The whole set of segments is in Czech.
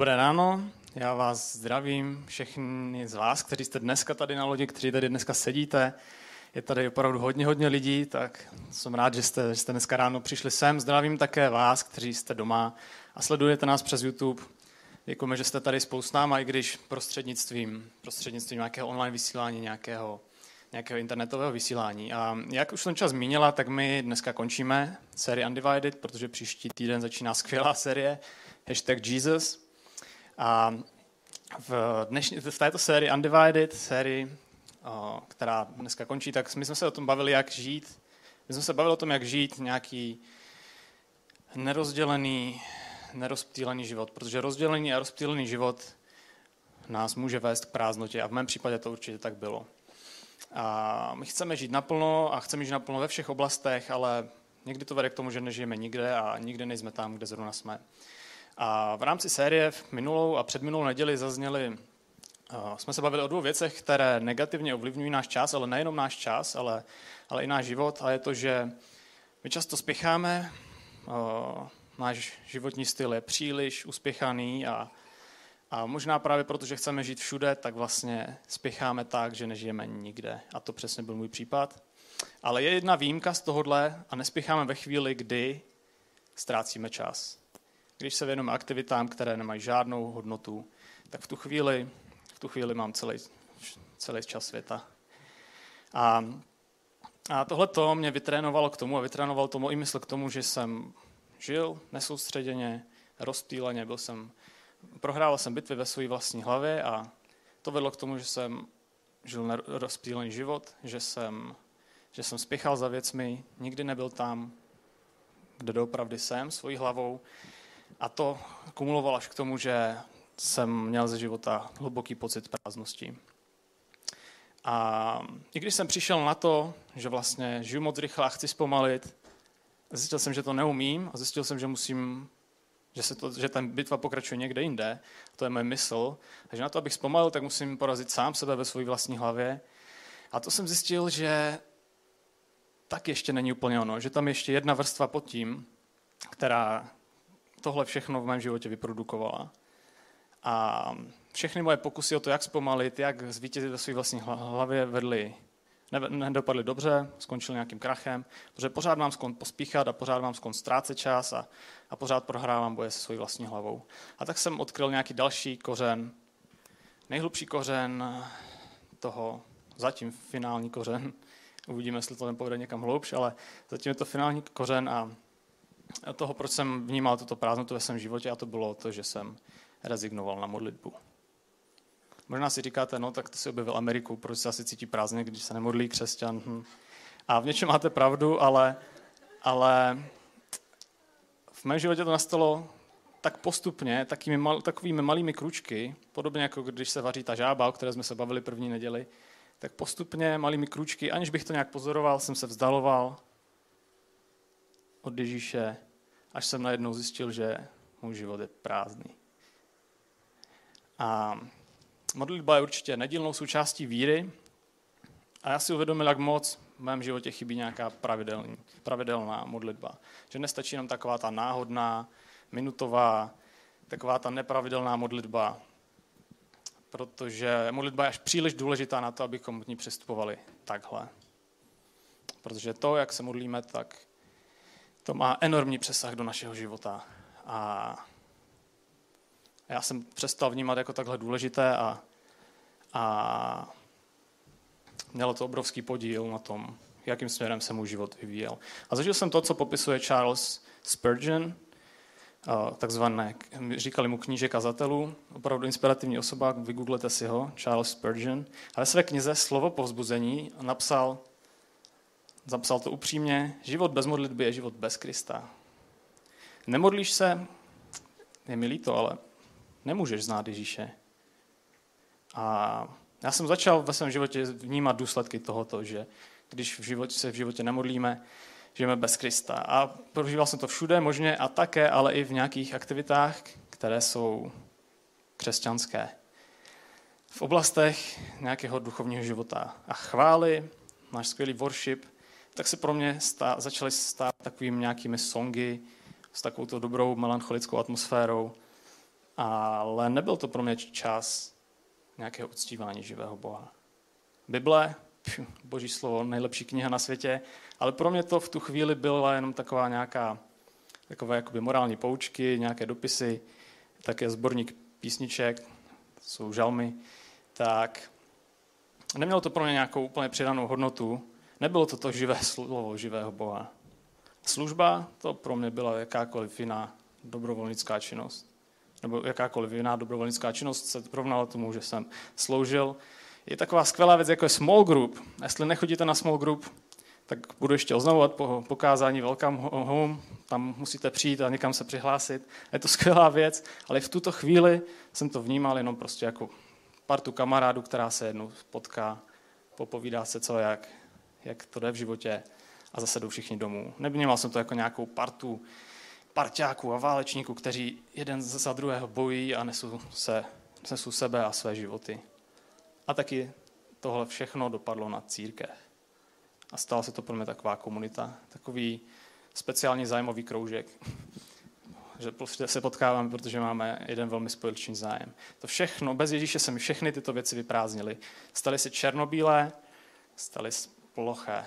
Dobré ráno, já vás zdravím, všechny z vás, kteří jste dneska tady na lodi, kteří tady dneska sedíte. Je tady opravdu hodně, hodně lidí, tak jsem rád, že jste, že jste dneska ráno přišli sem. Zdravím také vás, kteří jste doma a sledujete nás přes YouTube. Děkujeme, že jste tady spolu s náma, i když prostřednictvím, prostřednictvím nějakého online vysílání, nějakého, nějakého internetového vysílání. A jak už jsem čas zmínila, tak my dneska končíme sérii Undivided, protože příští týden začíná skvělá série, hashtag Jesus. A v, dnešní, v této sérii Undivided, sérii, která dneska končí, tak my jsme se o tom bavili, jak žít. My jsme se bavili o tom, jak žít nějaký nerozdělený, nerozptýlený život, protože rozdělený a rozptýlený život nás může vést k prázdnotě a v mém případě to určitě tak bylo. A my chceme žít naplno a chceme žít naplno ve všech oblastech, ale někdy to vede k tomu, že nežijeme nikde a nikde nejsme tam, kde zrovna jsme. A v rámci série v minulou a předminulou neděli zazněli, uh, jsme se bavili o dvou věcech, které negativně ovlivňují náš čas, ale nejenom náš čas, ale, ale i náš život. A je to, že my často spěcháme, uh, náš životní styl je příliš uspěchaný a, a možná právě proto, že chceme žít všude, tak vlastně spěcháme tak, že nežijeme nikde. A to přesně byl můj případ. Ale je jedna výjimka z tohohle a nespěcháme ve chvíli, kdy ztrácíme čas když se věnujeme aktivitám, které nemají žádnou hodnotu, tak v tu chvíli, v tu chvíli mám celý, celý čas světa. A, a tohle to mě vytrénovalo k tomu a vytrénoval to můj mysl k tomu, že jsem žil nesoustředěně, rozptýleně, byl jsem, prohrál jsem bitvy ve své vlastní hlavě a to vedlo k tomu, že jsem žil rozptýlený život, že jsem, že jsem spěchal za věcmi, nikdy nebyl tam, kde doopravdy jsem, svojí hlavou a to kumulovalo až k tomu, že jsem měl ze života hluboký pocit prázdnosti. A i když jsem přišel na to, že vlastně žiju moc rychle a chci zpomalit, zjistil jsem, že to neumím a zjistil jsem, že musím, že, se to, že ten bitva pokračuje někde jinde. To je moje mysl. Takže na to, abych zpomalil, tak musím porazit sám sebe ve své vlastní hlavě. A to jsem zjistil, že tak ještě není úplně ono, že tam ještě jedna vrstva pod tím, která tohle všechno v mém životě vyprodukovala. A všechny moje pokusy o to, jak zpomalit, jak zvítězit ve své vlastní hlavě, vedly, nedopadly dobře, skončil nějakým krachem, protože pořád mám skon pospíchat a pořád mám skon ztrácet čas a, a pořád prohrávám boje se svojí vlastní hlavou. A tak jsem odkryl nějaký další kořen, nejhlubší kořen toho, zatím finální kořen, uvidíme, jestli to nepovede někam hloubš, ale zatím je to finální kořen a toho, proč jsem vnímal tuto prázdnotu ve svém životě a to bylo to, že jsem rezignoval na modlitbu. Možná si říkáte, no tak to si objevil Ameriku, proč se asi cítí prázdně, když se nemodlí křesťan. Hm. A v něčem máte pravdu, ale, ale v mém životě to nastalo tak postupně, takými mal, takovými malými kručky, podobně jako když se vaří ta žába, o které jsme se bavili první neděli, tak postupně malými kručky, aniž bych to nějak pozoroval, jsem se vzdaloval od Ježíše, až jsem najednou zjistil, že můj život je prázdný. A modlitba je určitě nedílnou součástí víry a já si uvědomil, jak moc v mém životě chybí nějaká pravidelný, pravidelná modlitba. Že nestačí jenom taková ta náhodná, minutová, taková ta nepravidelná modlitba, protože modlitba je až příliš důležitá na to, abychom k ní přistupovali takhle. Protože to, jak se modlíme, tak to má enormní přesah do našeho života. A já jsem přestal vnímat jako takhle důležité a, a mělo to obrovský podíl na tom, jakým směrem se můj život vyvíjel. A zažil jsem to, co popisuje Charles Spurgeon, takzvané, říkali mu kníže kazatelů, opravdu inspirativní osoba, vygooglete si ho, Charles Spurgeon. A ve své knize Slovo povzbuzení napsal, Zapsal to upřímně, život bez modlitby je život bez Krista. Nemodlíš se, je mi líto, ale nemůžeš znát Ježíše. A já jsem začal ve svém životě vnímat důsledky tohoto, že když v životě, se v životě nemodlíme, žijeme bez Krista. A prožíval jsem to všude možně a také, ale i v nějakých aktivitách, které jsou křesťanské. V oblastech nějakého duchovního života. A chvály, náš skvělý worship, tak se pro mě stá, začaly stát takovými nějakými songy s takovou dobrou melancholickou atmosférou. Ale nebyl to pro mě čas nějakého uctívání živého Boha. Bible, pš, boží slovo, nejlepší kniha na světě, ale pro mě to v tu chvíli byla jenom taková nějaká takové jakoby morální poučky, nějaké dopisy, také sborník písniček, jsou žalmy, tak nemělo to pro mě nějakou úplně přidanou hodnotu. Nebylo to to živé slovo živého Boha. Služba to pro mě byla jakákoliv jiná dobrovolnická činnost. Nebo jakákoliv jiná dobrovolnická činnost se rovnala tomu, že jsem sloužil. Je taková skvělá věc, jako je small group. Jestli nechodíte na small group, tak budu ještě oznamovat po pokázání Welcome Home, tam musíte přijít a někam se přihlásit. Je to skvělá věc, ale v tuto chvíli jsem to vnímal jenom prostě jako partu kamarádů, která se jednou potká, popovídá se co jak, jak to jde v životě a zase jdou všichni domů. Nevnímal jsem to jako nějakou partu parťáků a válečníků, kteří jeden za druhého bojí a nesou, se, nesou sebe a své životy. A taky tohle všechno dopadlo na církev. A stala se to pro mě taková komunita, takový speciální zájmový kroužek, že prostě se potkáváme, protože máme jeden velmi společný zájem. To všechno, bez Ježíše se mi všechny tyto věci vyprázdnily. Staly se černobílé, staly se ploché.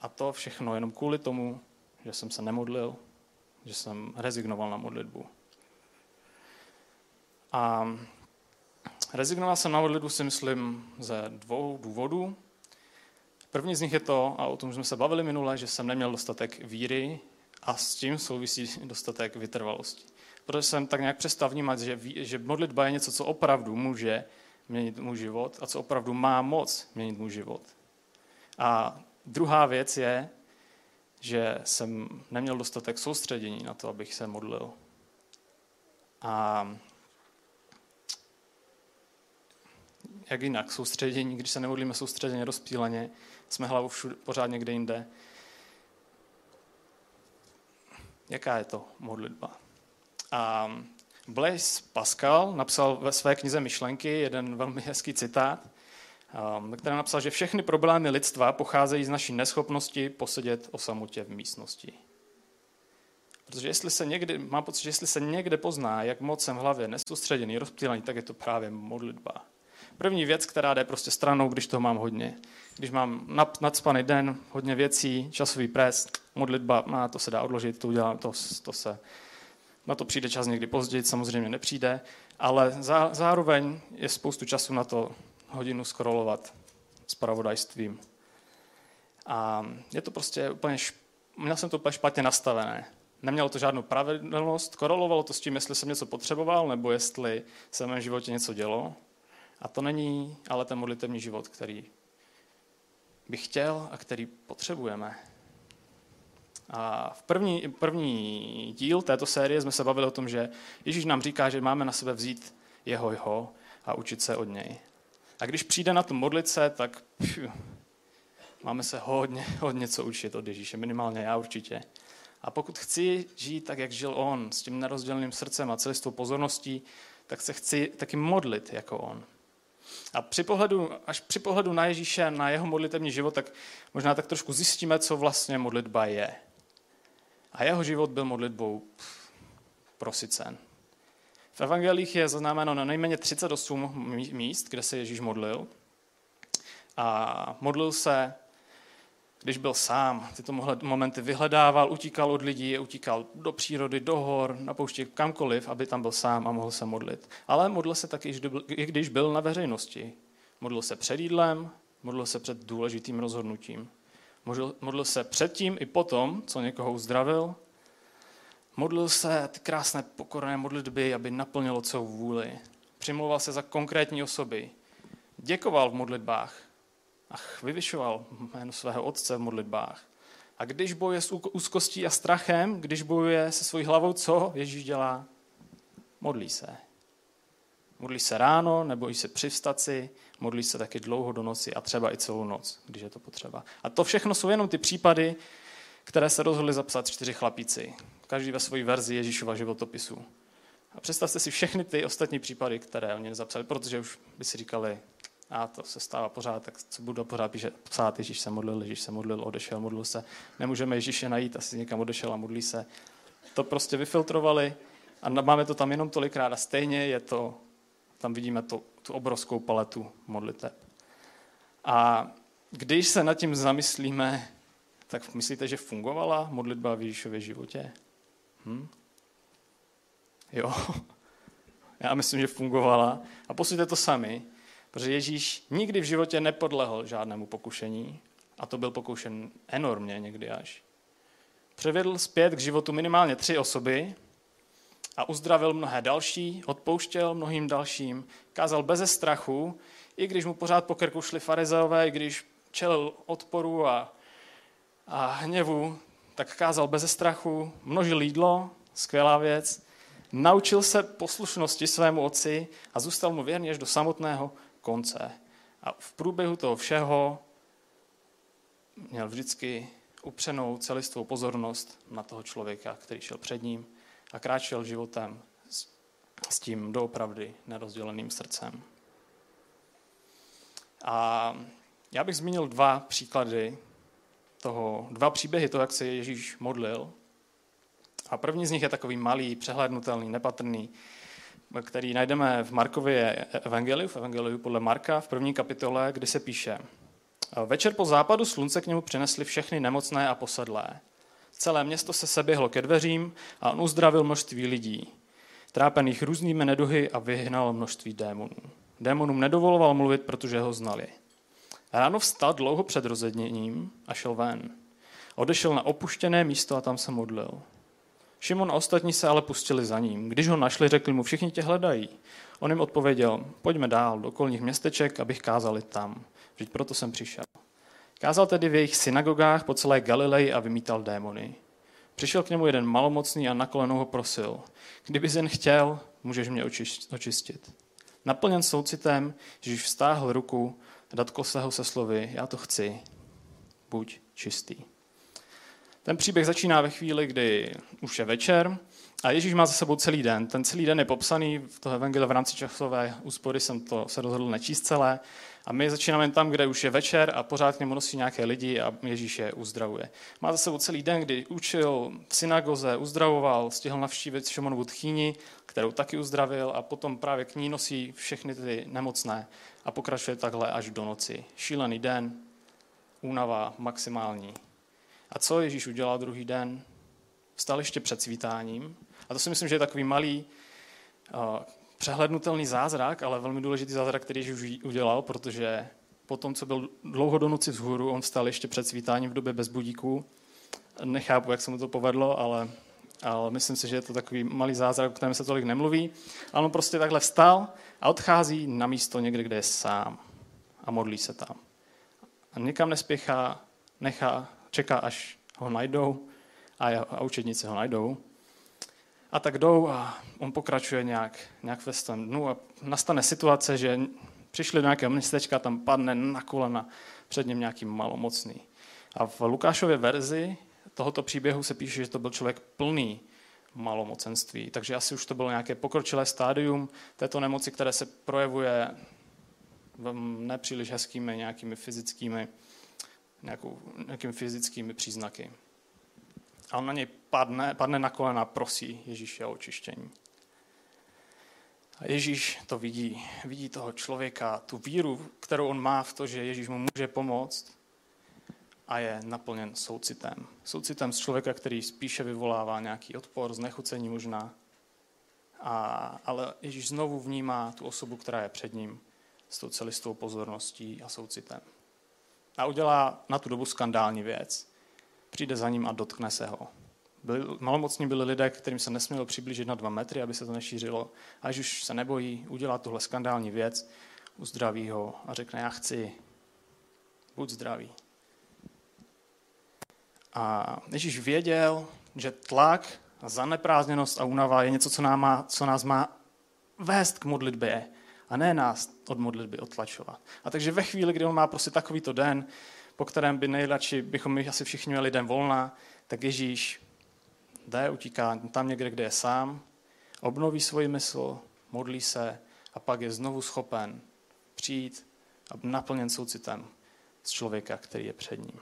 A to všechno jenom kvůli tomu, že jsem se nemodlil, že jsem rezignoval na modlitbu. A rezignoval jsem na modlitbu si myslím ze dvou důvodů. První z nich je to, a o tom jsme se bavili minule, že jsem neměl dostatek víry a s tím souvisí dostatek vytrvalosti. Protože jsem tak nějak přestal vnímat, že, že modlitba je něco, co opravdu může měnit můj život a co opravdu má moc měnit můj život. A druhá věc je, že jsem neměl dostatek soustředění na to, abych se modlil. A jak jinak, soustředění, když se nemodlíme soustředěně, rozptýleně, jsme hlavou všude, pořád někde jinde. Jaká je to modlitba? A Blaise Pascal napsal ve své knize Myšlenky jeden velmi hezký citát, um, který napsal, že všechny problémy lidstva pocházejí z naší neschopnosti posedět o samotě v místnosti. Protože jestli se někdy, mám pocit, že jestli se někde pozná, jak moc jsem v hlavě nesoustředěný, rozptýlený, tak je to právě modlitba. První věc, která jde prostě stranou, když toho mám hodně. Když mám nadspaný den, hodně věcí, časový pres, modlitba, má to se dá odložit, to udělám, to, to se, na to přijde čas někdy později, samozřejmě nepřijde, ale zá, zároveň je spoustu času na to hodinu scrollovat s pravodajstvím. A je to prostě úplně, šp... měl jsem to úplně špatně nastavené. Nemělo to žádnou pravidelnost, korelovalo to s tím, jestli jsem něco potřeboval, nebo jestli se v mém životě něco dělo. A to není ale ten modlitevní život, který bych chtěl a který potřebujeme. A v první, první díl této série jsme se bavili o tom, že Ježíš nám říká, že máme na sebe vzít jeho jeho a učit se od něj. A když přijde na to modlit se, tak pff, máme se hodně, hodně co učit od Ježíše, minimálně já určitě. A pokud chci žít tak, jak žil on, s tím nerozděleným srdcem a celistou pozorností, tak se chci taky modlit jako on. A při pohledu, až při pohledu na Ježíše, na jeho modlitevní život, tak možná tak trošku zjistíme, co vlastně modlitba je. A jeho život byl modlitbou prosicen. V evangelích je zaznamenáno na nejméně 38 míst, kde se Ježíš modlil. A modlil se, když byl sám. Tyto momenty vyhledával, utíkal od lidí, utíkal do přírody, do hor, na poušti, kamkoliv, aby tam byl sám a mohl se modlit. Ale modlil se taky, i když byl na veřejnosti. Modlil se před jídlem, modlil se před důležitým rozhodnutím. Modlil, modlil se předtím i potom, co někoho uzdravil. Modlil se ty krásné pokorné modlitby, aby naplnilo celou vůli. Přimlouval se za konkrétní osoby. Děkoval v modlitbách. Ach, vyvyšoval jméno svého otce v modlitbách. A když bojuje s úzkostí a strachem, když bojuje se svojí hlavou, co Ježíš dělá? Modlí se. Modlí se ráno, nebo i se při vstaci, modlí se taky dlouho do noci a třeba i celou noc, když je to potřeba. A to všechno jsou jenom ty případy, které se rozhodli zapsat čtyři chlapíci. Každý ve své verzi Ježíšova životopisu. A představte si všechny ty ostatní případy, které oni nezapsali, protože už by si říkali, a to se stává pořád, tak co budu pořád píše, psát, Ježíš se modlil, Ježíš se modlil, odešel, modlil se. Nemůžeme Ježíše najít, asi někam odešel a modlí se. To prostě vyfiltrovali A máme to tam jenom tolikrát a stejně je to, tam vidíme to, tu obrovskou paletu modliteb. A když se nad tím zamyslíme, tak myslíte, že fungovala modlitba v Ježíšově životě? Hm? Jo, já myslím, že fungovala. A posuďte to sami, protože Ježíš nikdy v životě nepodlehl žádnému pokušení a to byl pokoušen enormně někdy až. Převedl zpět k životu minimálně tři osoby a uzdravil mnohé další, odpouštěl mnohým dalším, kázal beze strachu, i když mu pořád po krku šli farizeové, i když čelil odporu a, a hněvu, tak kázal beze strachu, množil jídlo, skvělá věc, naučil se poslušnosti svému otci a zůstal mu věrný až do samotného konce. A v průběhu toho všeho měl vždycky upřenou celistvou pozornost na toho člověka, který šel před ním a kráčel životem s tím doopravdy nerozděleným srdcem. A já bych zmínil dva příklady toho, dva příběhy toho, jak se Ježíš modlil. A první z nich je takový malý, přehlednutelný, nepatrný, který najdeme v Markově evangeliu, v evangeliu podle Marka, v první kapitole, kdy se píše Večer po západu slunce k němu přinesli všechny nemocné a posedlé. Celé město se seběhlo ke dveřím a on uzdravil množství lidí, trápených různými neduhy a vyhnal množství démonů. Démonům nedovoloval mluvit, protože ho znali. Ráno vstal dlouho před rozedněním a šel ven. Odešel na opuštěné místo a tam se modlil. Šimon a ostatní se ale pustili za ním. Když ho našli, řekli mu, všichni tě hledají. On jim odpověděl, pojďme dál do okolních městeček, abych kázali tam. Vždyť proto jsem přišel. Kázal tedy v jejich synagogách po celé Galileji a vymítal démony. Přišel k němu jeden malomocný a na kolenou ho prosil. Kdyby jen chtěl, můžeš mě očistit. Naplněn soucitem, Ježíš vstáhl ruku a dotkl se ho se slovy, já to chci, buď čistý. Ten příběh začíná ve chvíli, kdy už je večer a Ježíš má za sebou celý den. Ten celý den je popsaný v toho evangelia v rámci časové úspory, jsem to se rozhodl nečíst celé. A my začínáme tam, kde už je večer a pořád k němu nosí nějaké lidi a Ježíš je uzdravuje. Má za sebou celý den, kdy učil v synagoze, uzdravoval, stihl navštívit Šimonovu tchýni, kterou taky uzdravil a potom právě k ní nosí všechny ty nemocné a pokračuje takhle až do noci. Šílený den, únava maximální. A co Ježíš udělal druhý den? Vstal ještě před svítáním. A to si myslím, že je takový malý uh, přehlednutelný zázrak, ale velmi důležitý zázrak, který Ježíš udělal, protože po tom, co byl dlouho do noci vzhůru, on vstal ještě před svítáním v době bez budíků. Nechápu, jak se mu to povedlo, ale, ale myslím si, že je to takový malý zázrak, o kterém se tolik nemluví. Ale on prostě takhle vstal a odchází na místo někde, kde je sám a modlí se tam. A nikam nespěchá, nechá, čeká, až ho najdou a, a učedníci ho najdou a tak jdou a on pokračuje nějak, nějak ve svém dnu a nastane situace, že přišli do nějakého městečka, tam padne na kolena před ním nějaký malomocný. A v Lukášově verzi tohoto příběhu se píše, že to byl člověk plný malomocenství. Takže asi už to bylo nějaké pokročilé stádium této nemoci, které se projevuje nepříliš hezkými nějakými fyzickými, nějakou, nějakými fyzickými příznaky a on na něj padne, padne na kolena prosí Ježíše o očištění. A Ježíš to vidí, vidí toho člověka, tu víru, kterou on má v to, že Ježíš mu může pomoct a je naplněn soucitem. Soucitem z člověka, který spíše vyvolává nějaký odpor, znechucení možná. A, ale Ježíš znovu vnímá tu osobu, která je před ním s tou celistou pozorností a soucitem. A udělá na tu dobu skandální věc přijde za ním a dotkne se ho. Byli, malomocní byli lidé, kterým se nesmělo přiblížit na dva metry, aby se to nešířilo. A když už se nebojí, udělá tuhle skandální věc, uzdraví ho a řekne, já chci, buď zdravý. A Ježíš věděl, že tlak, zaneprázdněnost a únava je něco, co, nám má, co nás má vést k modlitbě a ne nás od modlitby odtlačovat. A takže ve chvíli, kdy on má prostě takovýto den, po kterém by nejradši bychom my asi všichni měli den volna, tak Ježíš jde, utíká tam někde, kde je sám, obnoví svoji mysl, modlí se a pak je znovu schopen přijít a naplněn soucitem z člověka, který je před ním.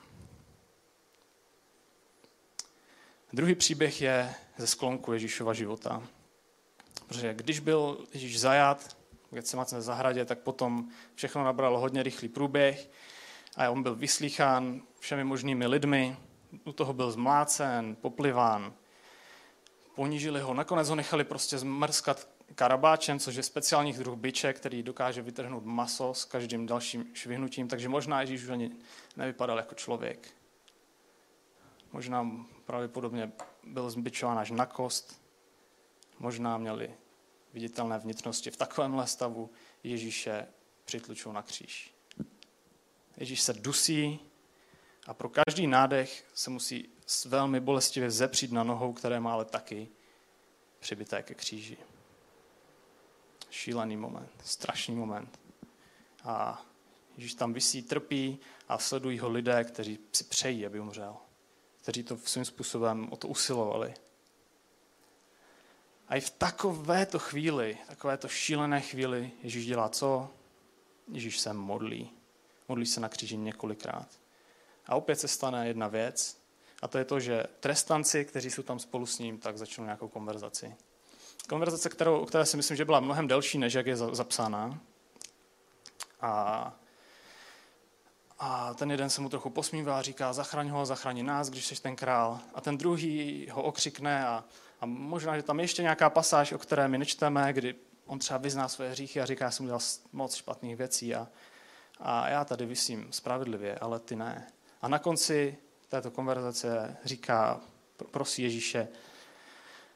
Druhý příběh je ze sklonku Ježíšova života. Protože když byl Ježíš zajat v Getsematské zahradě, tak potom všechno nabralo hodně rychlý průběh a on byl vyslýchán všemi možnými lidmi, u toho byl zmlácen, popliván, ponížili ho, nakonec ho nechali prostě zmrskat karabáčem, což je speciální druh byče, který dokáže vytrhnout maso s každým dalším švihnutím, takže možná Ježíš už ani nevypadal jako člověk. Možná pravděpodobně byl zbičován až na kost, možná měli viditelné vnitřnosti. V takovémhle stavu Ježíše přitlučou na kříž. Ježíš se dusí a pro každý nádech se musí velmi bolestivě zepřít na nohou, které má ale taky přibité ke kříži. Šílený moment, strašný moment. A Ježíš tam vysí, trpí a sledují ho lidé, kteří si přejí, aby umřel. Kteří to svým způsobem o to usilovali. A i v takovéto chvíli, takovéto šílené chvíli Ježíš dělá co? Ježíš se modlí. Modlí se na kříži několikrát. A opět se stane jedna věc, a to je to, že trestanci, kteří jsou tam spolu s ním, tak začnou nějakou konverzaci. Konverzace, kterou, která si myslím, že byla mnohem delší, než jak je zapsána. A, a ten jeden se mu trochu posmívá a říká, zachraň ho, zachraň nás, když jsi ten král. A ten druhý ho okřikne a, a možná, že tam je ještě nějaká pasáž, o které my nečteme, kdy on třeba vyzná své hříchy a říká, já jsem udělal moc špatných věcí a, a já tady vysím spravedlivě, ale ty ne. A na konci této konverzace říká, prosí Ježíše,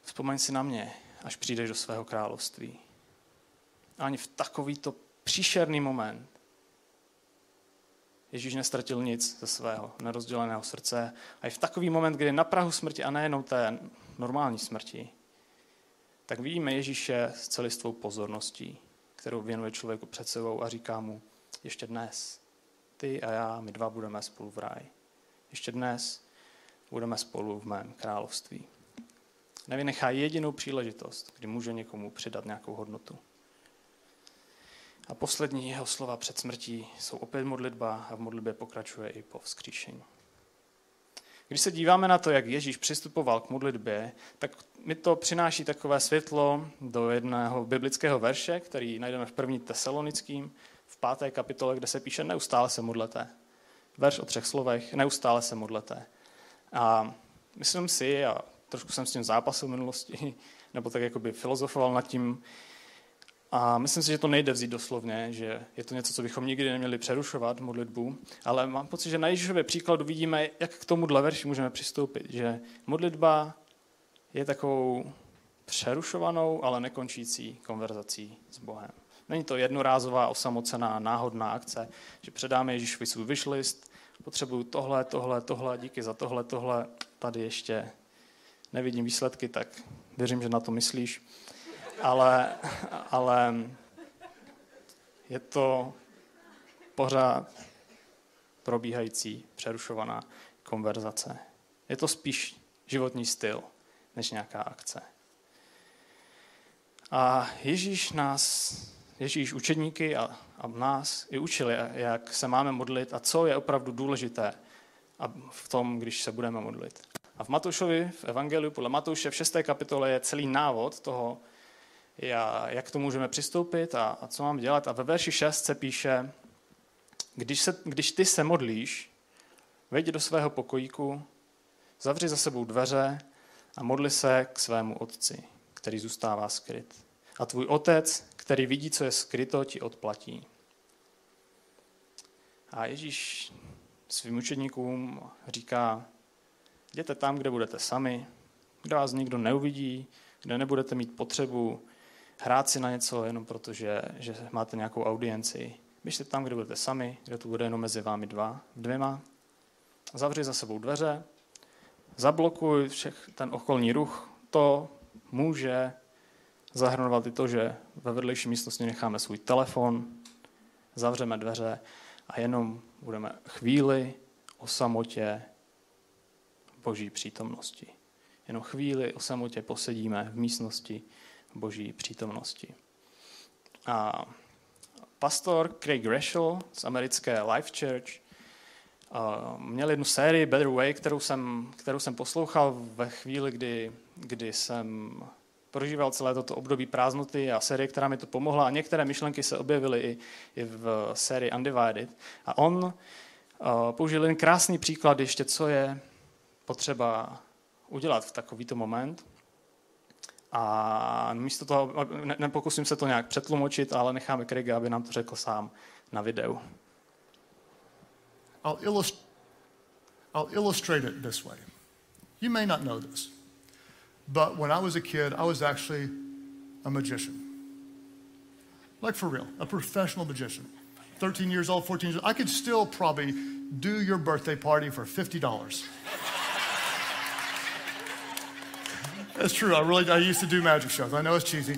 vzpomeň si na mě, až přijdeš do svého království. A ani v takovýto příšerný moment Ježíš nestratil nic ze svého nerozděleného srdce. A i v takový moment, kdy je na Prahu smrti a nejenom té normální smrti, tak vidíme Ježíše s celistvou pozorností, kterou věnuje člověku před sebou a říká mu, ještě dnes, ty a já, my dva budeme spolu v ráji. Ještě dnes budeme spolu v mém království. Nevynechá jedinou příležitost, kdy může někomu přidat nějakou hodnotu. A poslední jeho slova před smrtí jsou opět modlitba a v modlitbě pokračuje i po vzkříšení. Když se díváme na to, jak Ježíš přistupoval k modlitbě, tak mi to přináší takové světlo do jedného biblického verše, který najdeme v první tesalonickým, páté kapitole, kde se píše neustále se modlete. Verš o třech slovech, neustále se modlete. A myslím si, a trošku jsem s tím zápasil v minulosti, nebo tak jakoby filozofoval nad tím, a myslím si, že to nejde vzít doslovně, že je to něco, co bychom nikdy neměli přerušovat, modlitbu, ale mám pocit, že na Ježíšově příkladu vidíme, jak k tomuhle verši můžeme přistoupit, že modlitba je takovou přerušovanou, ale nekončící konverzací s Bohem. Není to jednorázová, osamocená, náhodná akce, že předáme Ježíšovi svůj wishlist, potřebuju tohle, tohle, tohle, díky za tohle, tohle, tady ještě nevidím výsledky, tak věřím, že na to myslíš. Ale, ale je to pořád probíhající, přerušovaná konverzace. Je to spíš životní styl, než nějaká akce. A Ježíš nás Ježíš učedníky a, a nás i učili, jak se máme modlit a co je opravdu důležité v tom, když se budeme modlit. A v Matoušovi, v Evangeliu podle Matouše v 6. kapitole je celý návod toho, jak to můžeme přistoupit a, a co mám dělat. A ve verši 6 se píše, když, se, když ty se modlíš, vejdi do svého pokojíku, zavři za sebou dveře a modli se k svému otci, který zůstává skryt. A tvůj otec, který vidí, co je skryto, ti odplatí. A Ježíš svým učedníkům říká, jděte tam, kde budete sami, kde vás nikdo neuvidí, kde nebudete mít potřebu hrát si na něco jenom proto, že, že máte nějakou audienci. Běžte tam, kde budete sami, kde to bude jenom mezi vámi dva, dvěma. Zavři za sebou dveře, zablokuj všech ten okolní ruch. To může zahrnovat i to, že ve vedlejší místnosti necháme svůj telefon, zavřeme dveře a jenom budeme chvíli o samotě boží přítomnosti. Jenom chvíli o samotě posedíme v místnosti boží přítomnosti. A pastor Craig Rachel z americké Life Church měl jednu sérii Better Way, kterou jsem, kterou jsem poslouchal ve chvíli, kdy, kdy jsem prožíval celé toto období prázdnoty a série, která mi to pomohla a některé myšlenky se objevily i, i v sérii Undivided. A on uh, použil jen krásný příklad ještě, co je potřeba udělat v takovýto moment. A místo toho, ne, nepokusím se to nějak přetlumočit, ale necháme Craiga, aby nám to řekl sám na videu. I'll, illust- I'll illustrate it this way. You may not know this, but when I was a kid, I was actually a magician. Like for real, a professional magician. 13 years old, 14 years old. I could still probably do your birthday party for $50. That's true. I really I used to do magic shows. I know it's cheesy.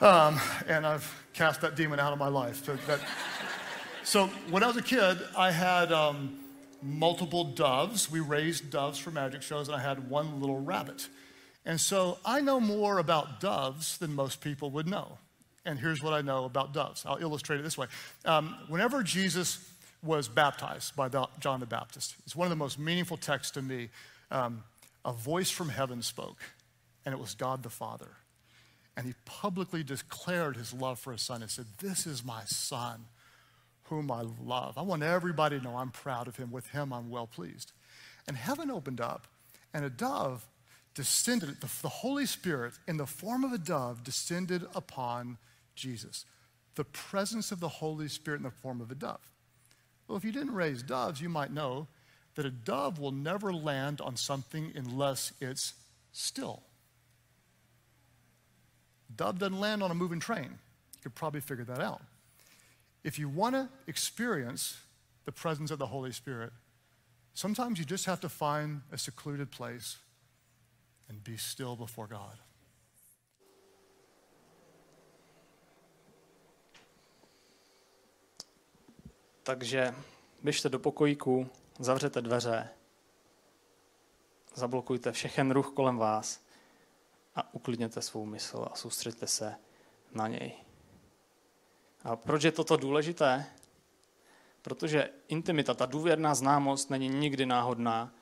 Um, and I've cast that demon out of my life. So, that, so when I was a kid, I had um, multiple doves. We raised doves for magic shows, and I had one little rabbit. And so I know more about doves than most people would know. And here's what I know about doves. I'll illustrate it this way. Um, whenever Jesus was baptized by John the Baptist, it's one of the most meaningful texts to me. Um, a voice from heaven spoke, and it was God the Father. And he publicly declared his love for his son and said, This is my son whom I love. I want everybody to know I'm proud of him. With him, I'm well pleased. And heaven opened up, and a dove descended, the, Holy Spirit, in the form of a dove, descended upon Jesus. The presence of the Holy Spirit in the form of a dove. Well, if you didn't raise doves, you might know that a dove will never land on something unless it's still. Dove doesn't land on a moving train. You could probably figure that out. If you want to experience the presence of the Holy Spirit, sometimes you just have to find a secluded place and be still before God. Takže běžte do pokojíku, zavřete dveře, zablokujte všechen ruch kolem vás a uklidněte svou mysl a soustředte se na něj. A proč je toto důležité? Protože intimita, ta důvěrná známost není nikdy náhodná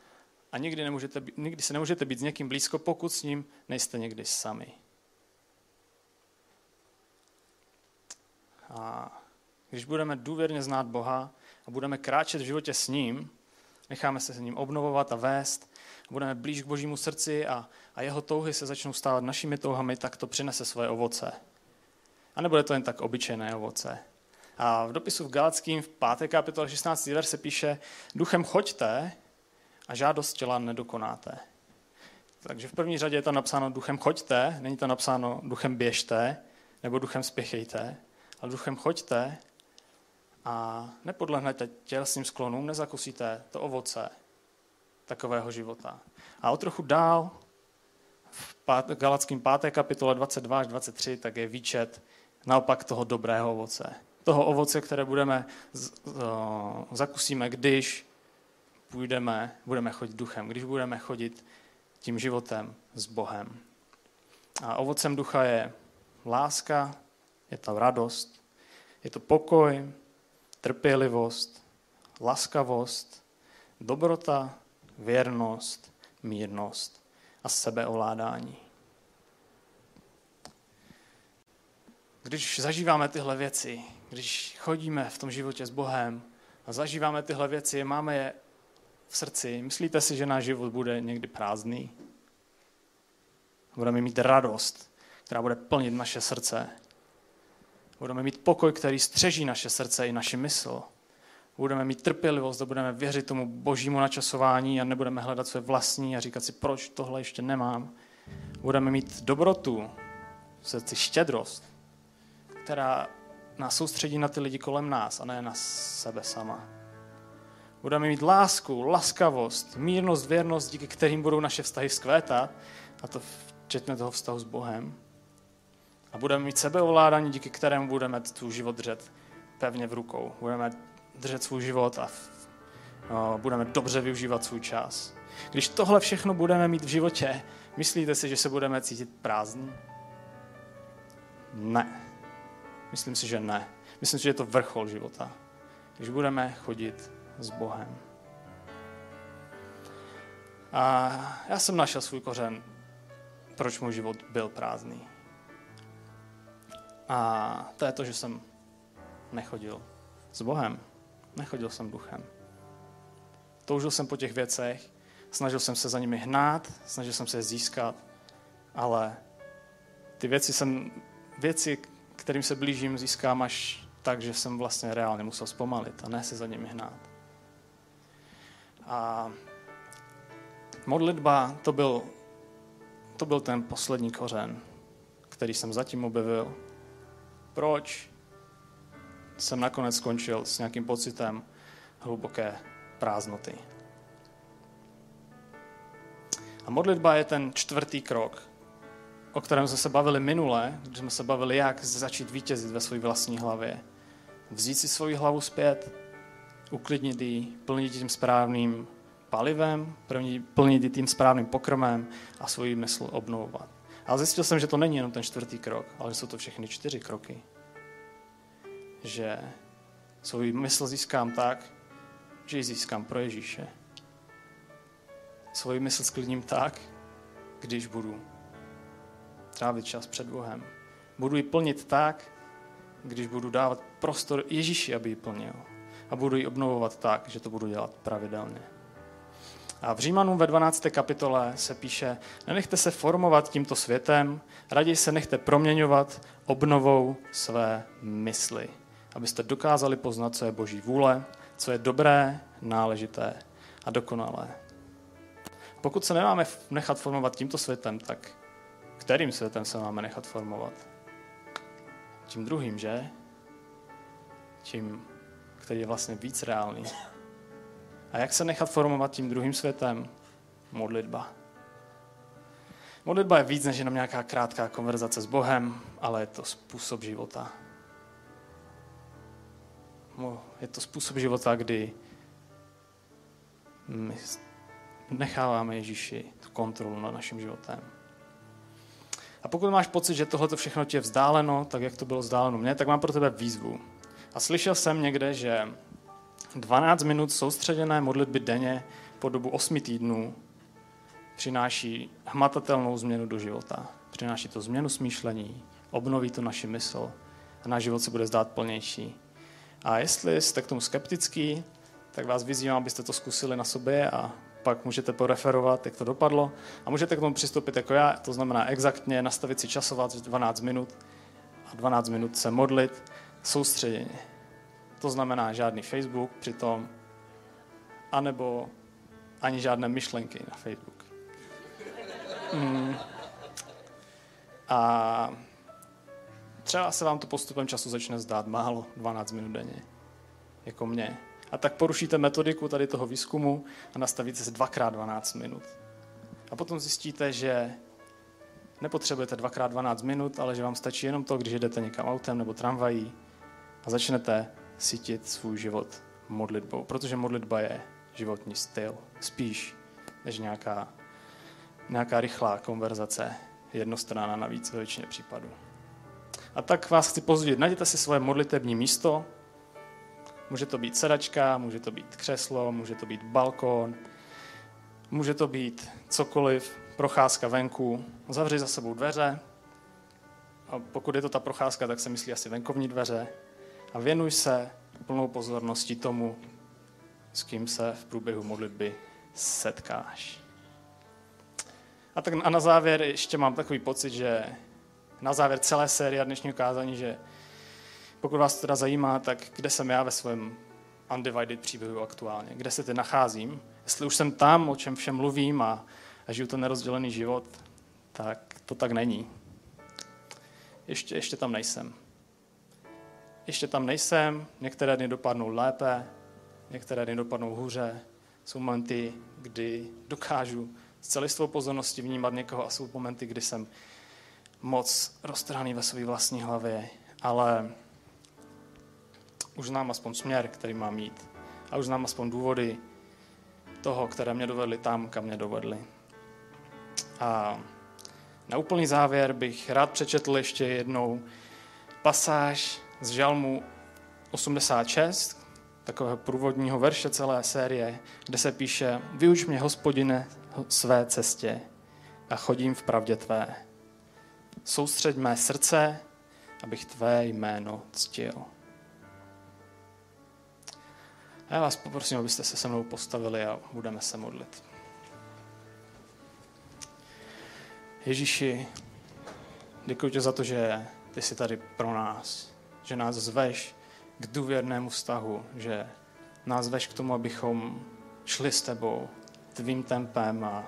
a nikdy, nemůžete, nikdy se nemůžete být s někým blízko, pokud s ním nejste někdy sami. A když budeme důvěrně znát Boha a budeme kráčet v životě s ním, necháme se s ním obnovovat a vést, budeme blíž k božímu srdci a, a jeho touhy se začnou stávat našimi touhami, tak to přinese svoje ovoce. A nebude to jen tak obyčejné ovoce. A v dopisu v Galackým v 5. kapitole 16. verš se píše, duchem choďte a žádost těla nedokonáte. Takže v první řadě je to napsáno duchem choďte, není to napsáno duchem běžte nebo duchem spěchejte, ale duchem choďte a nepodlehnete tělesným sklonům, nezakusíte to ovoce takového života. A o trochu dál, v Galackým 5. kapitole 22 až 23, tak je výčet naopak toho dobrého ovoce. Toho ovoce, které budeme, zakusíme, když půjdeme, budeme chodit duchem, když budeme chodit tím životem s Bohem. A ovocem ducha je láska, je to radost, je to pokoj, trpělivost, laskavost, dobrota, věrnost, mírnost a sebeovládání. Když zažíváme tyhle věci, když chodíme v tom životě s Bohem a zažíváme tyhle věci, máme je v srdci, myslíte si, že náš život bude někdy prázdný? Budeme mít radost, která bude plnit naše srdce. Budeme mít pokoj, který střeží naše srdce i naši mysl. Budeme mít trpělivost a budeme věřit tomu božímu načasování a nebudeme hledat své vlastní a říkat si, proč tohle ještě nemám. Budeme mít dobrotu, srdci štědrost, která nás soustředí na ty lidi kolem nás a ne na sebe sama. Budeme mít lásku, laskavost, mírnost, věrnost, díky kterým budou naše vztahy zkvétat, a to včetně toho vztahu s Bohem. A budeme mít sebeovládání, díky kterému budeme tu život držet pevně v rukou. Budeme držet svůj život a no, budeme dobře využívat svůj čas. Když tohle všechno budeme mít v životě, myslíte si, že se budeme cítit prázdní? Ne. Myslím si, že ne. Myslím si, že je to vrchol života. Když budeme chodit s Bohem. A já jsem našel svůj kořen proč můj život byl prázdný. A to je to, že jsem nechodil s Bohem. Nechodil jsem duchem. Toužil jsem po těch věcech, snažil jsem se za nimi hnát, snažil jsem se je získat, ale ty věci jsem, věci, kterým se blížím, získám až tak, že jsem vlastně reálně musel zpomalit a ne se za nimi hnát. A modlitba to byl, to byl ten poslední kořen, který jsem zatím objevil. Proč jsem nakonec skončil s nějakým pocitem hluboké prázdnoty. A modlitba je ten čtvrtý krok, o kterém jsme se bavili minule, když jsme se bavili, jak začít vítězit ve své vlastní hlavě. Vzít si svoji hlavu zpět, uklidnit ji, plnit tím správným palivem, plnit ji tím správným pokrmem a svůj mysl obnovovat. Ale zjistil jsem, že to není jenom ten čtvrtý krok, ale jsou to všechny čtyři kroky. Že svůj mysl získám tak, že ji získám pro Ježíše. Svoji mysl sklidním tak, když budu trávit čas před Bohem. Budu ji plnit tak, když budu dávat prostor Ježíši, aby ji plnil. A budu ji obnovovat tak, že to budu dělat pravidelně. A v Římanům ve 12. kapitole se píše, nenechte se formovat tímto světem, raději se nechte proměňovat obnovou své mysli, abyste dokázali poznat, co je Boží vůle, co je dobré, náležité a dokonalé. Pokud se nemáme nechat formovat tímto světem, tak kterým světem se máme nechat formovat? Tím druhým, že? Tím, který je vlastně víc reálný. A jak se nechat formovat tím druhým světem? Modlitba. Modlitba je víc než jenom nějaká krátká konverzace s Bohem, ale je to způsob života. Je to způsob života, kdy my necháváme Ježíši tu kontrolu nad naším životem. A pokud máš pocit, že tohle všechno ti je vzdáleno, tak jak to bylo vzdáleno mně, tak mám pro tebe výzvu. A slyšel jsem někde, že 12 minut soustředěné modlitby denně po dobu 8 týdnů přináší hmatatelnou změnu do života. Přináší to změnu smýšlení, obnoví to naši mysl a náš život se bude zdát plnější. A jestli jste k tomu skeptický, tak vás vyzývám, abyste to zkusili na sobě a pak můžete poreferovat, jak to dopadlo. A můžete k tomu přistoupit jako já, to znamená exaktně nastavit si časovat 12 minut a 12 minut se modlit soustředěně. To znamená žádný Facebook přitom, anebo ani žádné myšlenky na Facebook. Mm. A třeba se vám to postupem času začne zdát málo, 12 minut denně, jako mě. A tak porušíte metodiku tady toho výzkumu a nastavíte se 2x12 minut. A potom zjistíte, že nepotřebujete 2x12 minut, ale že vám stačí jenom to, když jdete někam autem nebo tramvají a začnete sítit svůj život modlitbou, protože modlitba je životní styl, spíš než nějaká, nějaká rychlá konverzace, jednostranná navíc ve většině případů. A tak vás chci pozdět, najděte si svoje modlitební místo, může to být sedačka, může to být křeslo, může to být balkon, může to být cokoliv, procházka venku, zavři za sebou dveře, a pokud je to ta procházka, tak se myslí asi venkovní dveře, a věnuj se plnou pozorností tomu, s kým se v průběhu modlitby setkáš. A tak a na závěr ještě mám takový pocit, že na závěr celé série dnešního kázání, že pokud vás teda zajímá, tak kde jsem já ve svém undivided příběhu aktuálně, kde se teď nacházím, jestli už jsem tam, o čem všem mluvím a, a žiju to nerozdělený život, tak to tak není. Ještě, ještě tam nejsem ještě tam nejsem, některé dny dopadnou lépe, některé dny dopadnou hůře. Jsou momenty, kdy dokážu s celistvou pozorností vnímat někoho a jsou momenty, kdy jsem moc roztrhaný ve své vlastní hlavě, ale už znám aspoň směr, který mám mít. A už znám aspoň důvody toho, které mě dovedly tam, kam mě dovedly. A na úplný závěr bych rád přečetl ještě jednou pasáž z Žalmu 86, takového průvodního verše celé série, kde se píše Vyuč mě, hospodine, své cestě, a chodím v pravdě tvé. Soustřeď mé srdce, abych tvé jméno ctil. A já vás poprosím, abyste se se mnou postavili a budeme se modlit. Ježíši, děkuji tě za to, že ty jsi tady pro nás, že nás zveš k důvěrnému vztahu, že nás zveš k tomu, abychom šli s tebou tvým tempem a,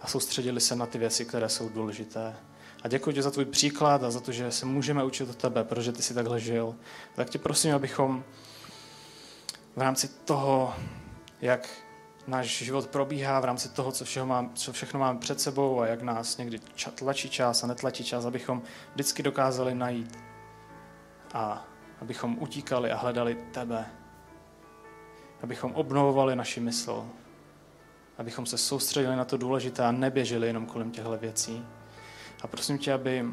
a soustředili se na ty věci, které jsou důležité. A děkuji ti za tvůj příklad a za to, že se můžeme učit od tebe, protože ty jsi takhle žil. Tak tě prosím, abychom v rámci toho, jak náš život probíhá, v rámci toho, co, všeho mám, co všechno máme před sebou a jak nás někdy tlačí čas a netlačí čas, abychom vždycky dokázali najít a abychom utíkali a hledali tebe. Abychom obnovovali naši mysl. Abychom se soustředili na to důležité a neběželi jenom kolem těchto věcí. A prosím tě, aby,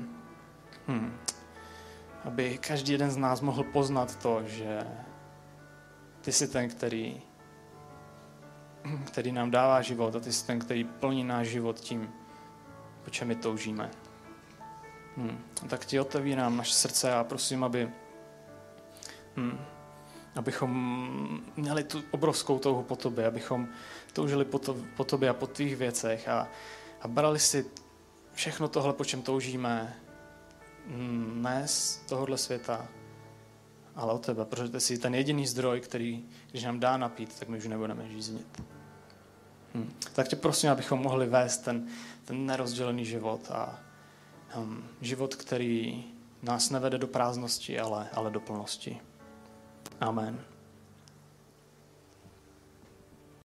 hm, aby každý jeden z nás mohl poznat to, že ty jsi ten, který, který nám dává život a ty jsi ten, který plní náš život tím, po čem my toužíme. Hmm. Tak ti otevírám naše srdce a prosím, aby, hmm, abychom měli tu obrovskou touhu po tobě, abychom toužili po, to, po tobě a po tvých věcech a, a brali si všechno tohle, po čem toužíme, hmm, ne z tohohle světa, ale od tebe, protože ty jsi ten jediný zdroj, který, když nám dá napít, tak my už nebudeme žíznit. Hmm. Tak tě prosím, abychom mohli vést ten, ten nerozdělený život a um, život, který nás nevede do prázdnosti, ale, ale do plnosti. Amen.